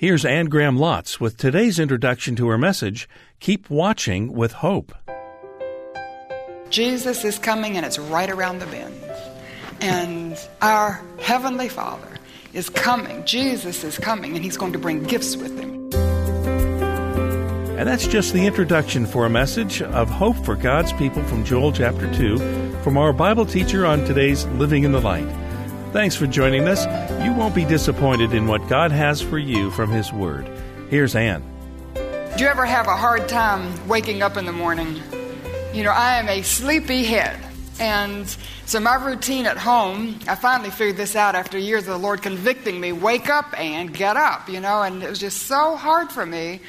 Here's Anne Graham Lotz with today's introduction to her message Keep Watching with Hope. Jesus is coming and it's right around the bend. And our Heavenly Father is coming. Jesus is coming and He's going to bring gifts with Him. And that's just the introduction for a message of hope for God's people from Joel chapter 2 from our Bible teacher on today's Living in the Light. Thanks for joining us. You won't be disappointed in what God has for you from His Word. Here's Anne. Do you ever have a hard time waking up in the morning? You know, I am a sleepy head. And so my routine at home, I finally figured this out after years of the Lord convicting me wake up and get up, you know, and it was just so hard for me.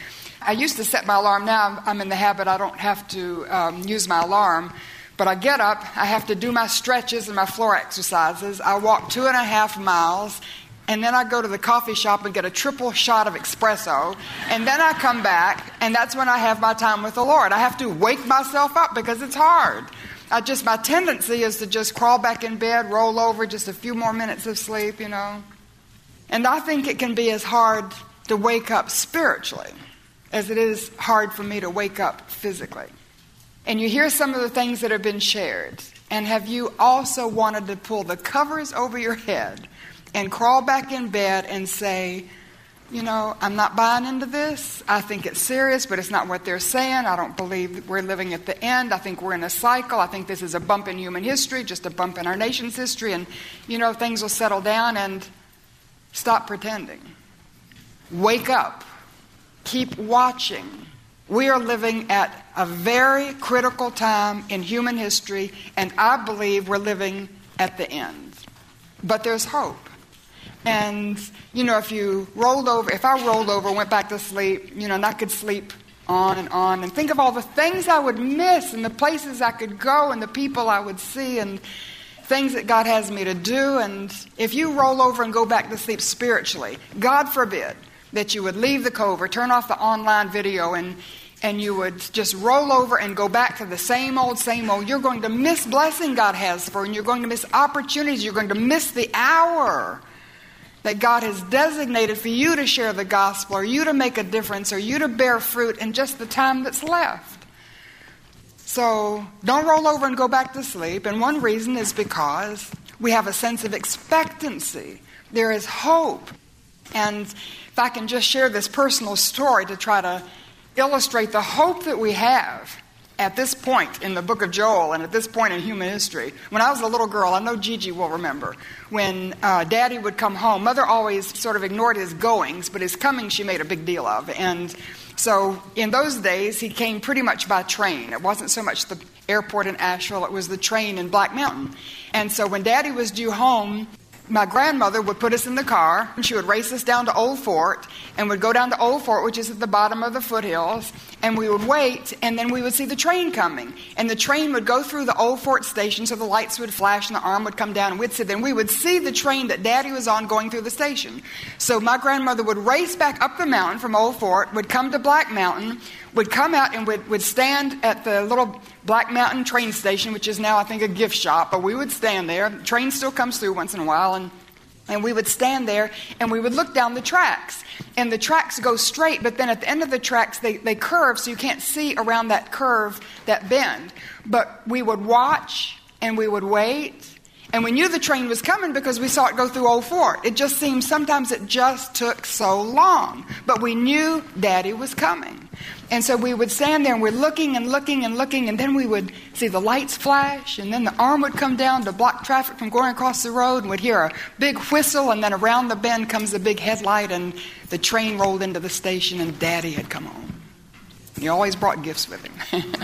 I used to set my alarm. Now I'm in the habit, I don't have to um, use my alarm. But I get up, I have to do my stretches and my floor exercises. I walk two and a half miles, and then I go to the coffee shop and get a triple shot of espresso. And then I come back, and that's when I have my time with the Lord. I have to wake myself up because it's hard. I just, my tendency is to just crawl back in bed, roll over, just a few more minutes of sleep, you know. And I think it can be as hard to wake up spiritually as it is hard for me to wake up physically. And you hear some of the things that have been shared. And have you also wanted to pull the covers over your head and crawl back in bed and say, you know, I'm not buying into this. I think it's serious, but it's not what they're saying. I don't believe we're living at the end. I think we're in a cycle. I think this is a bump in human history, just a bump in our nation's history. And, you know, things will settle down and stop pretending. Wake up keep watching. We are living at a very critical time in human history, and I believe we're living at the end. But there's hope. And, you know, if you rolled over, if I rolled over and went back to sleep, you know, and I could sleep on and on and think of all the things I would miss and the places I could go and the people I would see and things that God has me to do. And if you roll over and go back to sleep spiritually, God forbid, that you would leave the cove or turn off the online video and and you would just roll over and go back to the same old, same old. You're going to miss blessing God has for you, and you're going to miss opportunities. You're going to miss the hour that God has designated for you to share the gospel, or you to make a difference, or you to bear fruit in just the time that's left. So don't roll over and go back to sleep. And one reason is because we have a sense of expectancy. There is hope. And if I can just share this personal story to try to illustrate the hope that we have at this point in the book of Joel and at this point in human history. When I was a little girl, I know Gigi will remember, when uh, daddy would come home, mother always sort of ignored his goings, but his coming she made a big deal of. And so in those days, he came pretty much by train. It wasn't so much the airport in Asheville, it was the train in Black Mountain. And so when daddy was due home, my grandmother would put us in the car and she would race us down to Old Fort and would go down to Old Fort, which is at the bottom of the foothills, and we would wait and then we would see the train coming. And the train would go through the Old Fort station so the lights would flash and the arm would come down and we'd sit there and we would see the train that Daddy was on going through the station. So my grandmother would race back up the mountain from Old Fort, would come to Black Mountain, would come out and would, would stand at the little Black Mountain train station, which is now, I think, a gift shop, but we would stand there. The train still comes through once in a while, and, and we would stand there and we would look down the tracks. And the tracks go straight, but then at the end of the tracks, they, they curve, so you can't see around that curve, that bend. But we would watch and we would wait and we knew the train was coming because we saw it go through Old Fort. It just seemed sometimes it just took so long. But we knew Daddy was coming. And so we would stand there and we're looking and looking and looking, and then we would see the lights flash, and then the arm would come down to block traffic from going across the road, and we'd hear a big whistle, and then around the bend comes the big headlight, and the train rolled into the station, and Daddy had come home. He always brought gifts with him.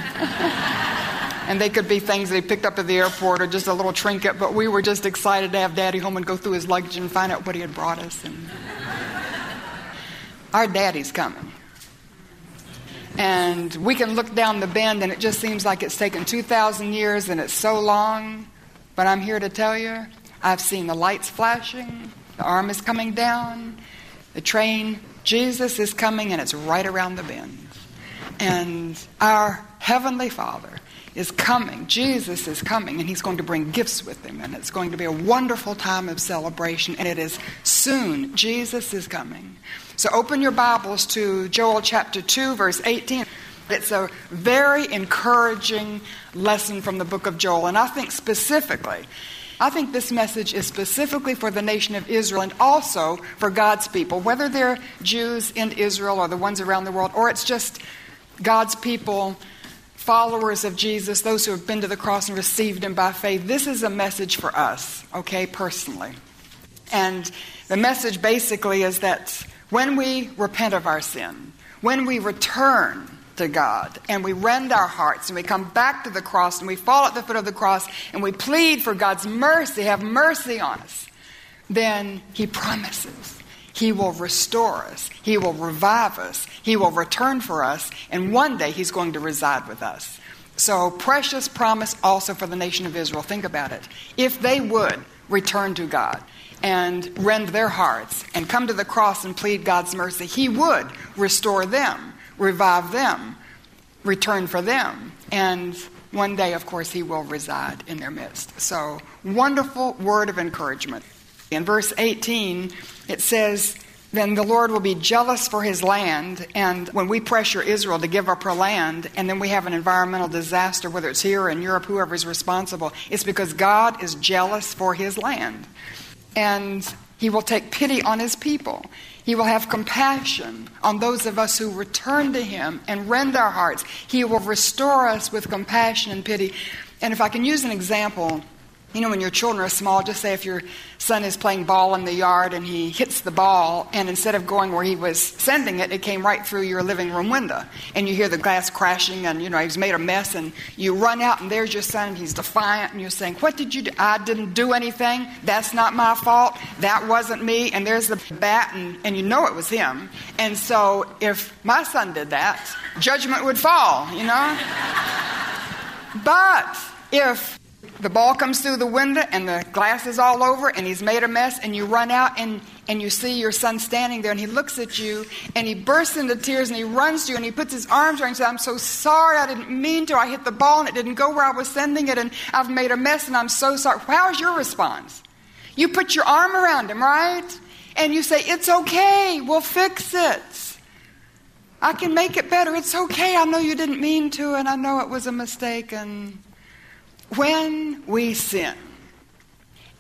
And they could be things that he picked up at the airport or just a little trinket, but we were just excited to have daddy home and go through his luggage and find out what he had brought us. And our daddy's coming. And we can look down the bend and it just seems like it's taken 2,000 years and it's so long. But I'm here to tell you, I've seen the lights flashing, the arm is coming down, the train, Jesus is coming and it's right around the bend. And our Heavenly Father is coming. Jesus is coming, and he's going to bring gifts with him, and it's going to be a wonderful time of celebration, and it is soon. Jesus is coming. So open your Bibles to Joel chapter 2, verse 18. It's a very encouraging lesson from the book of Joel, and I think specifically, I think this message is specifically for the nation of Israel and also for God's people, whether they're Jews in Israel or the ones around the world, or it's just God's people followers of Jesus, those who have been to the cross and received Him by faith, this is a message for us, okay, personally. And the message basically is that when we repent of our sin, when we return to God and we rend our hearts and we come back to the cross and we fall at the foot of the cross and we plead for God's mercy, have mercy on us, then He promises he will restore us. He will revive us. He will return for us. And one day He's going to reside with us. So, precious promise also for the nation of Israel. Think about it. If they would return to God and rend their hearts and come to the cross and plead God's mercy, He would restore them, revive them, return for them. And one day, of course, He will reside in their midst. So, wonderful word of encouragement. In verse 18, it says, then the Lord will be jealous for his land. And when we pressure Israel to give up her land, and then we have an environmental disaster, whether it's here in Europe, whoever's responsible, it's because God is jealous for his land. And he will take pity on his people. He will have compassion on those of us who return to him and rend our hearts. He will restore us with compassion and pity. And if I can use an example, you know, when your children are small, just say if your son is playing ball in the yard and he hits the ball, and instead of going where he was sending it, it came right through your living room window. And you hear the glass crashing, and, you know, he's made a mess, and you run out, and there's your son, and he's defiant, and you're saying, What did you do? I didn't do anything. That's not my fault. That wasn't me. And there's the bat, and, and you know it was him. And so if my son did that, judgment would fall, you know? But if the ball comes through the window and the glass is all over and he's made a mess and you run out and, and you see your son standing there and he looks at you and he bursts into tears and he runs to you and he puts his arms around you and says, I'm so sorry, I didn't mean to. I hit the ball and it didn't go where I was sending it and I've made a mess and I'm so sorry. How's your response? You put your arm around him, right? And you say, It's okay, we'll fix it. I can make it better. It's okay. I know you didn't mean to, and I know it was a mistake, and when we sin,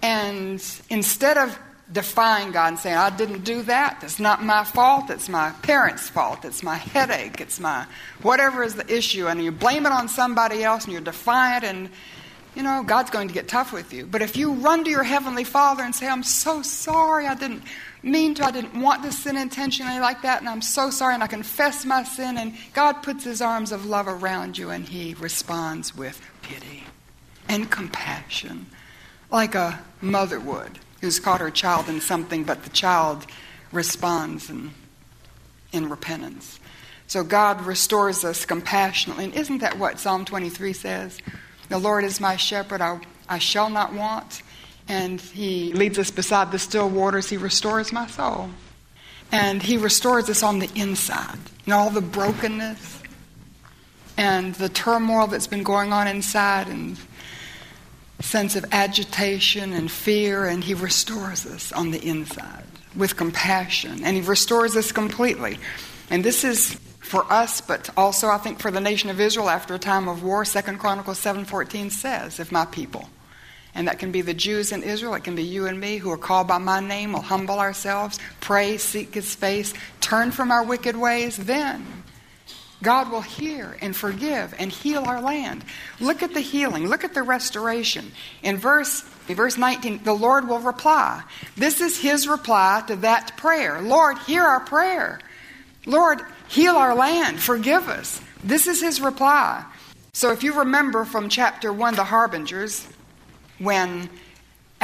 and instead of defying God and saying, I didn't do that, it's not my fault, it's my parents' fault, it's my headache, it's my whatever is the issue, and you blame it on somebody else and you're defiant, and you know, God's going to get tough with you. But if you run to your Heavenly Father and say, I'm so sorry, I didn't mean to, I didn't want to sin intentionally like that, and I'm so sorry, and I confess my sin, and God puts His arms of love around you and He responds with pity and compassion, like a mother would who's caught her child in something, but the child responds in, in repentance. So God restores us compassionately. And isn't that what Psalm 23 says? The Lord is my shepherd, I, I shall not want. And He leads us beside the still waters. He restores my soul. And He restores us on the inside. And all the brokenness and the turmoil that's been going on inside and sense of agitation and fear, and He restores us on the inside with compassion, and He restores us completely. And this is for us, but also I think for the nation of Israel after a time of war. Second Chronicles seven fourteen says, "If my people." And that can be the Jews in Israel, it can be you and me who are called by my name, will humble ourselves, pray, seek his face, turn from our wicked ways, then God will hear and forgive and heal our land. Look at the healing. Look at the restoration. In verse, verse 19, the Lord will reply. This is his reply to that prayer. Lord, hear our prayer. Lord, heal our land. Forgive us. This is his reply. So if you remember from chapter 1, the harbingers, when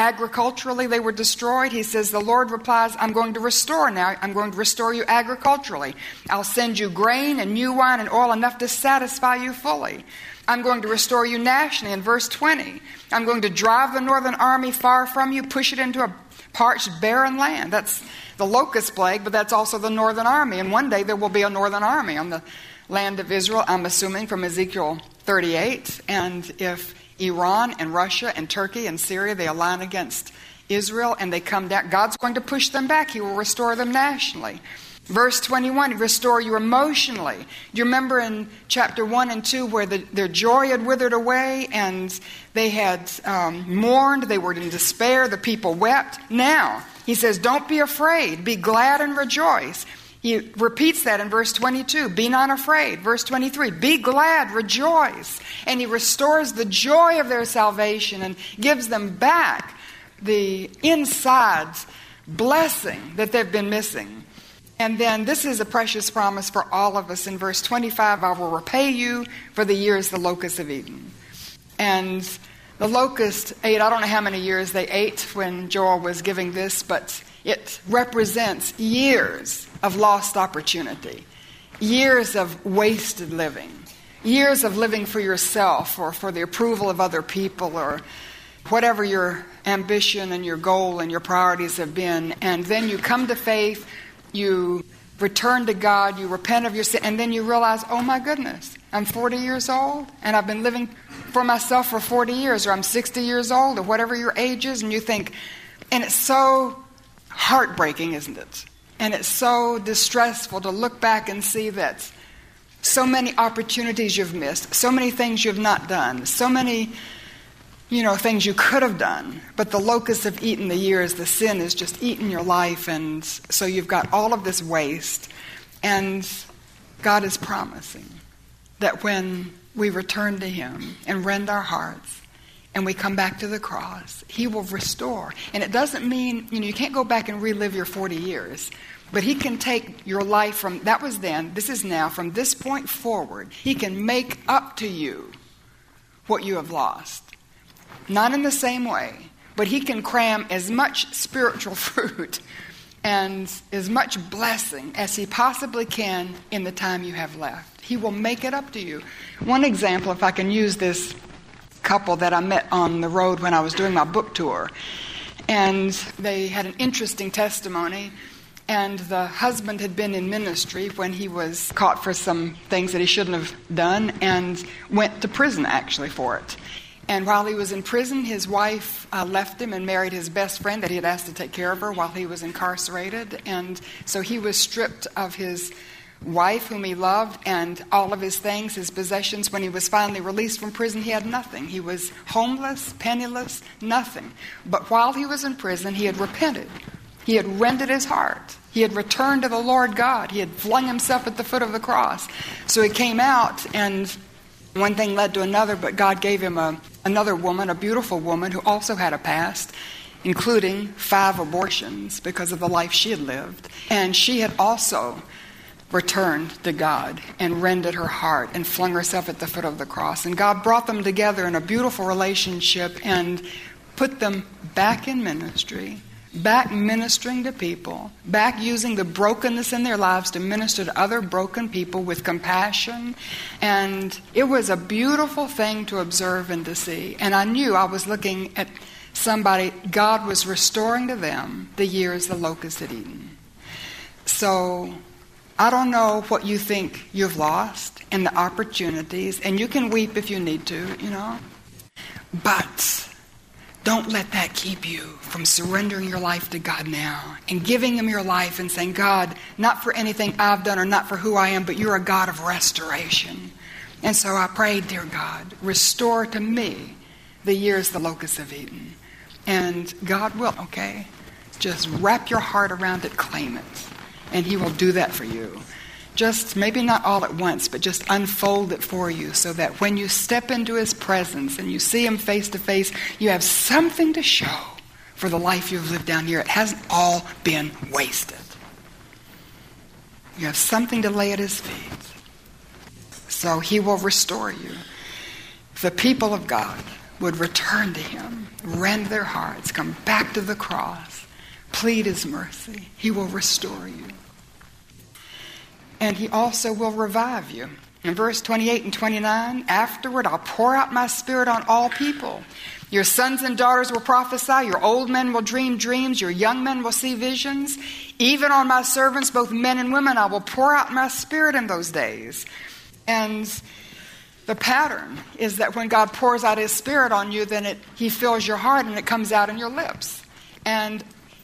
Agriculturally, they were destroyed. He says, The Lord replies, I'm going to restore now. I'm going to restore you agriculturally. I'll send you grain and new wine and oil enough to satisfy you fully. I'm going to restore you nationally in verse 20. I'm going to drive the northern army far from you, push it into a parched, barren land. That's the locust plague, but that's also the northern army. And one day there will be a northern army on the land of Israel, I'm assuming from Ezekiel 38. And if Iran and Russia and Turkey and Syria, they align against Israel and they come down, God's going to push them back. He will restore them nationally. Verse 21, restore you emotionally. Do you remember in chapter 1 and 2 where the, their joy had withered away and they had um, mourned, they were in despair, the people wept? Now, he says, Don't be afraid, be glad and rejoice. He repeats that in verse 22 Be not afraid. Verse 23 Be glad, rejoice. And he restores the joy of their salvation and gives them back the insides blessing that they've been missing. And then this is a precious promise for all of us. In verse 25, I will repay you for the years the locusts have eaten. And the locust ate, I don't know how many years they ate when Joel was giving this, but it represents years of lost opportunity, years of wasted living, years of living for yourself or for the approval of other people or whatever your ambition and your goal and your priorities have been. And then you come to faith you return to God, you repent of your sin, and then you realize, oh my goodness, I'm 40 years old and I've been living for myself for 40 years, or I'm 60 years old, or whatever your age is, and you think, and it's so heartbreaking, isn't it? And it's so distressful to look back and see that so many opportunities you've missed, so many things you've not done, so many you know, things you could have done, but the locusts have eaten the years, the sin has just eaten your life, and so you've got all of this waste. And God is promising that when we return to Him and rend our hearts and we come back to the cross, He will restore. And it doesn't mean, you know, you can't go back and relive your 40 years. But he can take your life from that was then, this is now, from this point forward, he can make up to you what you have lost. Not in the same way, but He can cram as much spiritual fruit and as much blessing as He possibly can in the time you have left. He will make it up to you. One example, if I can use this couple that I met on the road when I was doing my book tour, and they had an interesting testimony. And the husband had been in ministry when he was caught for some things that he shouldn't have done and went to prison actually for it. And while he was in prison, his wife uh, left him and married his best friend that he had asked to take care of her while he was incarcerated. And so he was stripped of his wife, whom he loved, and all of his things, his possessions. When he was finally released from prison, he had nothing. He was homeless, penniless, nothing. But while he was in prison, he had repented. He had rended his heart. He had returned to the Lord God. He had flung himself at the foot of the cross. So he came out and one thing led to another, but God gave him a, another woman, a beautiful woman, who also had a past, including five abortions because of the life she had lived. And she had also returned to God and rended her heart and flung herself at the foot of the cross. And God brought them together in a beautiful relationship and put them back in ministry back ministering to people, back using the brokenness in their lives to minister to other broken people with compassion. And it was a beautiful thing to observe and to see. And I knew I was looking at somebody, God was restoring to them the years the locusts had eaten. So I don't know what you think you've lost and the opportunities, and you can weep if you need to, you know. But don't let that keep you from surrendering your life to God now and giving Him your life and saying, God, not for anything I've done or not for who I am, but you're a God of restoration. And so I pray, dear God, restore to me the years the locusts have eaten. And God will, okay? Just wrap your heart around it, claim it. And He will do that for you just maybe not all at once, but just unfold it for you so that when you step into His presence and you see Him face to face, you have something to show for the life you've lived down here. It hasn't all been wasted. You have something to lay at His feet. So He will restore you. The people of God would return to Him, rend their hearts, come back to the cross, plead His mercy. He will restore you and he also will revive you. In verse 28 and 29, afterward I'll pour out my spirit on all people. Your sons and daughters will prophesy, your old men will dream dreams, your young men will see visions. Even on my servants, both men and women, I will pour out my spirit in those days. And the pattern is that when God pours out His Spirit on you, then it, He fills your heart and it comes out in your lips. And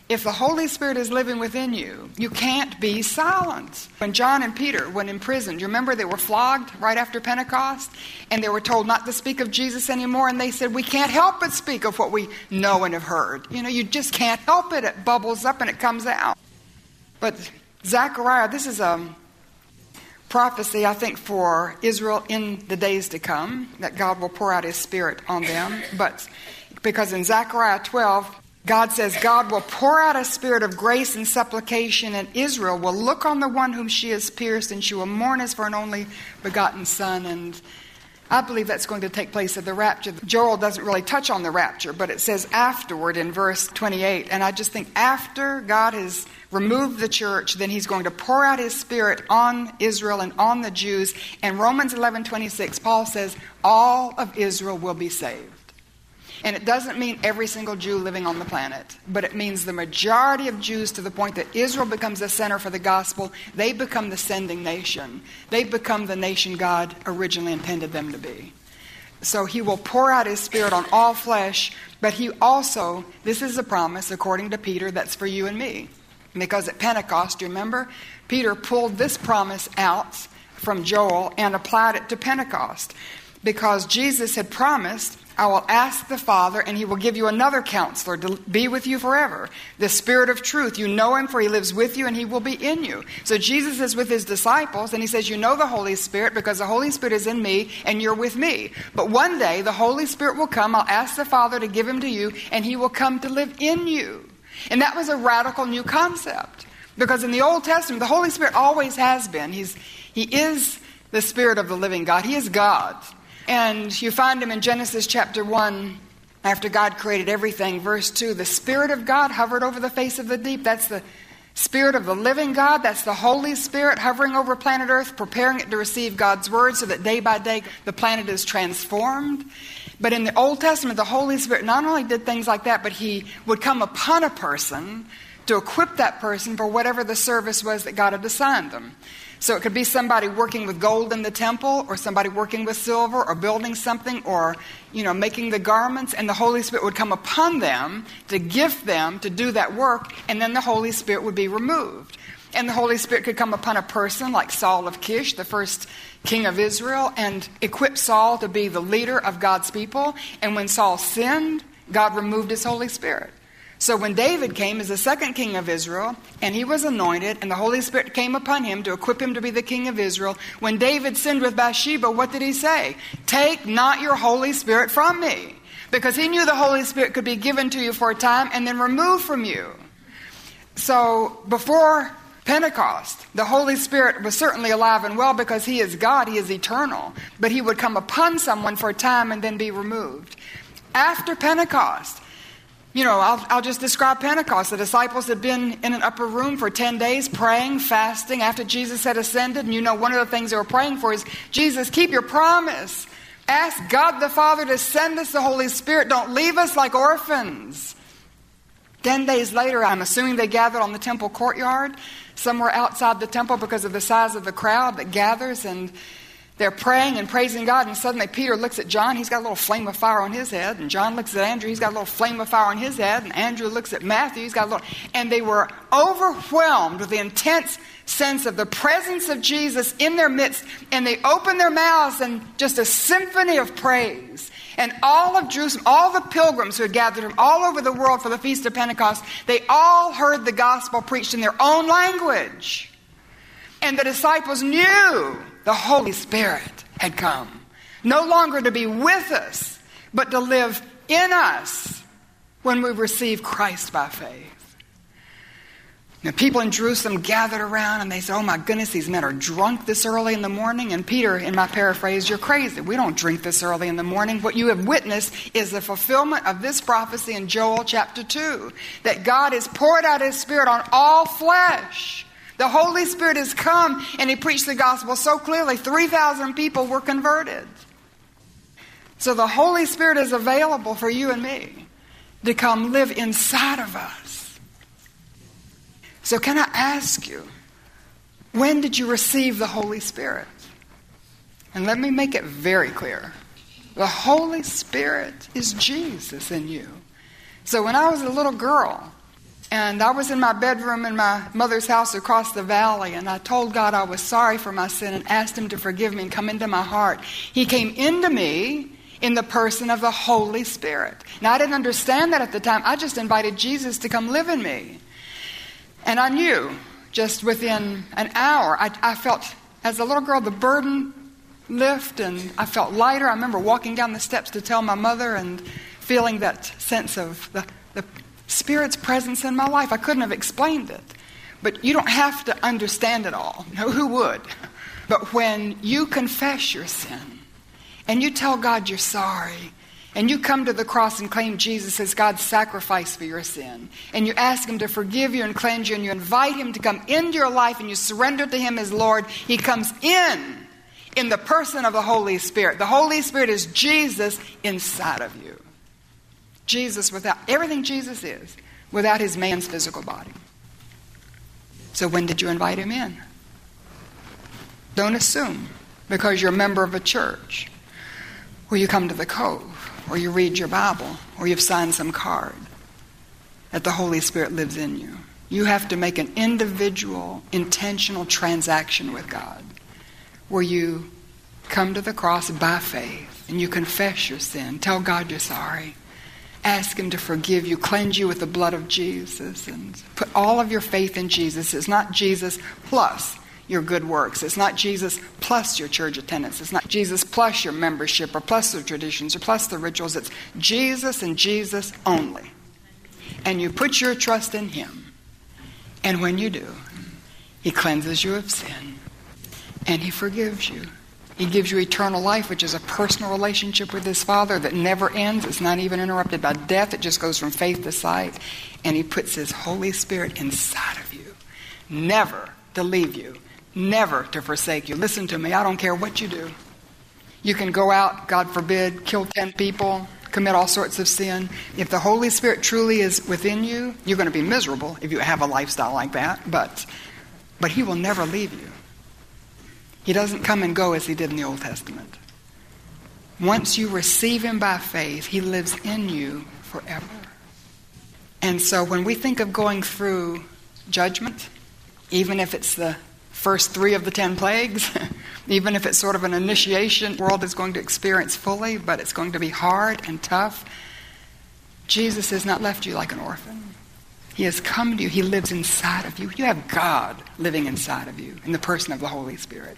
if the Holy Spirit is living within you, you can't be silent. When John and Peter went in prison, you remember they were flogged right after Pentecost? And they were told not to speak of Jesus anymore, and they said, We can't help but speak of what we know and have heard. You know, you just can't help it. It bubbles up and it comes out. But Zechariah, this is a prophecy, I think, for Israel in the days to come, that God will pour out his spirit on them. But because in Zechariah 12, God says, God will pour out a spirit of grace and supplication, and Israel will look on the one whom she has pierced, and she will mourn as for an only begotten son. And I believe that's going to take place at the rapture. Joel doesn't really touch on the rapture, but it says afterward in verse 28. And I just think after God has removed the church, then he's going to pour out his spirit on Israel and on the Jews. And Romans 11 26, Paul says, all of Israel will be saved. And it doesn't mean every single Jew living on the planet, but it means the majority of Jews to the point that Israel becomes the center for the gospel. They become the sending nation. They become the nation God originally intended them to be. So he will pour out his spirit on all flesh, but he also, this is a promise, according to Peter, that's for you and me. Because at Pentecost, you remember, Peter pulled this promise out from Joel and applied it to Pentecost. Because Jesus had promised I will ask the Father, and he will give you another counselor to be with you forever. The Spirit of truth. You know him, for he lives with you, and he will be in you. So Jesus is with his disciples, and he says, You know the Holy Spirit, because the Holy Spirit is in me, and you're with me. But one day, the Holy Spirit will come. I'll ask the Father to give him to you, and he will come to live in you. And that was a radical new concept. Because in the Old Testament, the Holy Spirit always has been. He's, he is the Spirit of the living God, He is God. And you find him in Genesis chapter 1, after God created everything. Verse 2 The Spirit of God hovered over the face of the deep. That's the Spirit of the living God. That's the Holy Spirit hovering over planet Earth, preparing it to receive God's Word so that day by day the planet is transformed. But in the Old Testament, the Holy Spirit not only did things like that, but He would come upon a person to equip that person for whatever the service was that God had assigned them. So it could be somebody working with gold in the temple, or somebody working with silver, or building something, or you know, making the garments, and the Holy Spirit would come upon them to gift them to do that work, and then the Holy Spirit would be removed. And the Holy Spirit could come upon a person like Saul of Kish, the first king of Israel, and equip Saul to be the leader of God's people. And when Saul sinned, God removed his Holy Spirit. So when David came as the second king of Israel, and he was anointed, and the Holy Spirit came upon him to equip him to be the king of Israel, when David sinned with Bathsheba, what did he say? Take not your Holy Spirit from me. Because he knew the Holy Spirit could be given to you for a time and then removed from you. So before Pentecost, the Holy Spirit was certainly alive and well because he is God, he is eternal. But he would come upon someone for a time and then be removed. After Pentecost, you know, I'll, I'll, just describe Pentecost. The disciples had been in an upper room for 10 days praying, fasting after Jesus had ascended. And you know, one of the things they were praying for is Jesus, keep your promise. Ask God the Father to send us the Holy Spirit. Don't leave us like orphans. Ten days later, I'm assuming they gathered on the temple courtyard, somewhere outside the temple because of the size of the crowd that gathers. And they're praying and praising God, and suddenly Peter looks at John. He's got a little flame of fire on his head. And John looks at Andrew. He's got a little flame of fire on his head. And Andrew looks at Matthew. He's got a little. And they were overwhelmed with the intense sense of the presence of Jesus in their midst. And they opened their mouths and just a symphony of praise. And all of Jerusalem, all the pilgrims who had gathered from all over the world for the Feast of Pentecost, they all heard the gospel preached in their own language. And the disciples knew the Holy Spirit had come. No longer to be with us, but to live in us when we receive Christ by faith. Now, people in Jerusalem gathered around and they said, Oh my goodness, these men are drunk this early in the morning. And Peter, in my paraphrase, you're crazy. We don't drink this early in the morning. What you have witnessed is the fulfillment of this prophecy in Joel chapter 2 that God has poured out his Spirit on all flesh. The Holy Spirit has come and he preached the gospel so clearly, 3,000 people were converted. So the Holy Spirit is available for you and me to come live inside of us. So, can I ask you, when did you receive the Holy Spirit? And let me make it very clear the Holy Spirit is Jesus in you. So when I was a little girl, and I was in my bedroom in my mother's house across the valley, and I told God I was sorry for my sin and asked Him to forgive me and come into my heart. He came into me in the person of the Holy Spirit. Now, I didn't understand that at the time. I just invited Jesus to come live in me. And I knew just within an hour, I, I felt, as a little girl, the burden lift and I felt lighter. I remember walking down the steps to tell my mother and feeling that sense of the, the Spirit's presence in my life. I couldn't have explained it. But you don't have to understand it all. No, who would? But when you confess your sin and you tell God you're sorry and you come to the cross and claim Jesus as God's sacrifice for your sin, and you ask Him to forgive you and cleanse you, and you invite Him to come into your life and you surrender to Him as Lord, He comes in in the person of the Holy Spirit. The Holy Spirit is Jesus inside of you. Jesus without everything Jesus is, without his man's physical body. So when did you invite him in? Don't assume because you're a member of a church, or you come to the cove, or you read your Bible, or you've signed some card, that the Holy Spirit lives in you. You have to make an individual, intentional transaction with God where you come to the cross by faith and you confess your sin, tell God you're sorry, ask Him to forgive you, cleanse you with the blood of Jesus, and put all of your faith in Jesus. It's not Jesus plus your good works. It's not Jesus plus your church attendance. It's not Jesus plus your membership or plus the traditions or plus the rituals. It's Jesus and Jesus only. And you put your trust in Him. And when you do, He cleanses you of sin and He forgives you. He gives you eternal life, which is a personal relationship with His Father that never ends. It's not even interrupted by death, it just goes from faith to sight. And He puts His Holy Spirit inside of you, never to leave you, never to forsake you. Listen to me, I don't care what you do. You can go out, God forbid, kill 10 people, commit all sorts of sin. If the Holy Spirit truly is within you, you're going to be miserable if you have a lifestyle like that, but, but He will never leave you. He doesn't come and go as he did in the Old Testament. Once you receive him by faith, he lives in you forever. And so when we think of going through judgment, even if it's the first three of the ten plagues, even if it's sort of an initiation, world is going to experience fully, but it's going to be hard and tough. Jesus has not left you like an orphan. He has come to you. He lives inside of you. You have God living inside of you in the person of the Holy Spirit.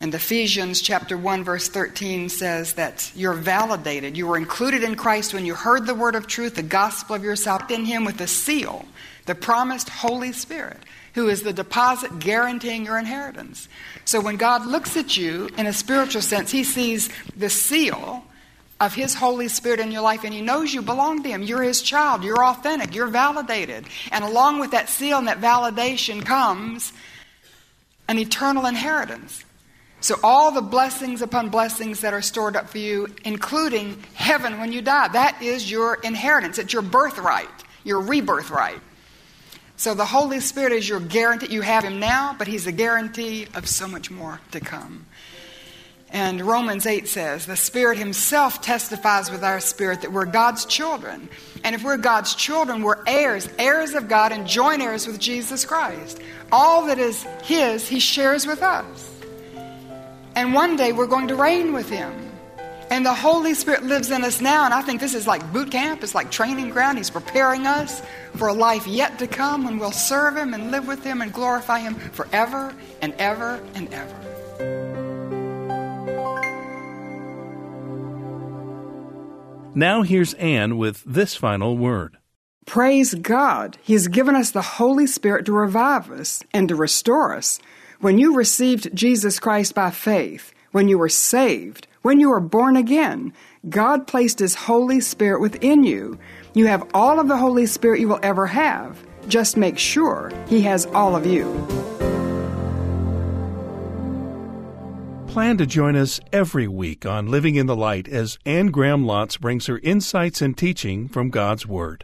And Ephesians chapter 1 verse 13 says that you're validated. You were included in Christ when you heard the word of truth, the gospel of your salvation in him with a seal, the promised Holy Spirit, who is the deposit guaranteeing your inheritance. So when God looks at you in a spiritual sense, he sees the seal of His Holy Spirit in your life, and He knows you belong to Him. You're His child. You're authentic. You're validated. And along with that seal and that validation comes an eternal inheritance. So, all the blessings upon blessings that are stored up for you, including heaven when you die, that is your inheritance. It's your birthright, your rebirth right. So, the Holy Spirit is your guarantee. You have Him now, but He's a guarantee of so much more to come. And Romans 8 says, The Spirit Himself testifies with our spirit that we're God's children. And if we're God's children, we're heirs, heirs of God, and joint heirs with Jesus Christ. All that is His, He shares with us. And one day we're going to reign with Him. And the Holy Spirit lives in us now. And I think this is like boot camp, it's like training ground. He's preparing us for a life yet to come when we'll serve Him and live with Him and glorify Him forever and ever and ever. Now here's Anne with this final word. Praise God. He has given us the Holy Spirit to revive us and to restore us. When you received Jesus Christ by faith, when you were saved, when you were born again, God placed His Holy Spirit within you. You have all of the Holy Spirit you will ever have. Just make sure He has all of you. Plan to join us every week on Living in the Light as Anne Graham Lotz brings her insights and teaching from God's Word.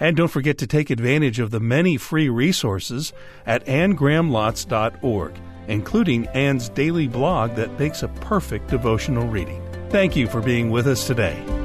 And don't forget to take advantage of the many free resources at annegrahamlotz.org. including Anne's daily blog that makes a perfect devotional reading. Thank you for being with us today.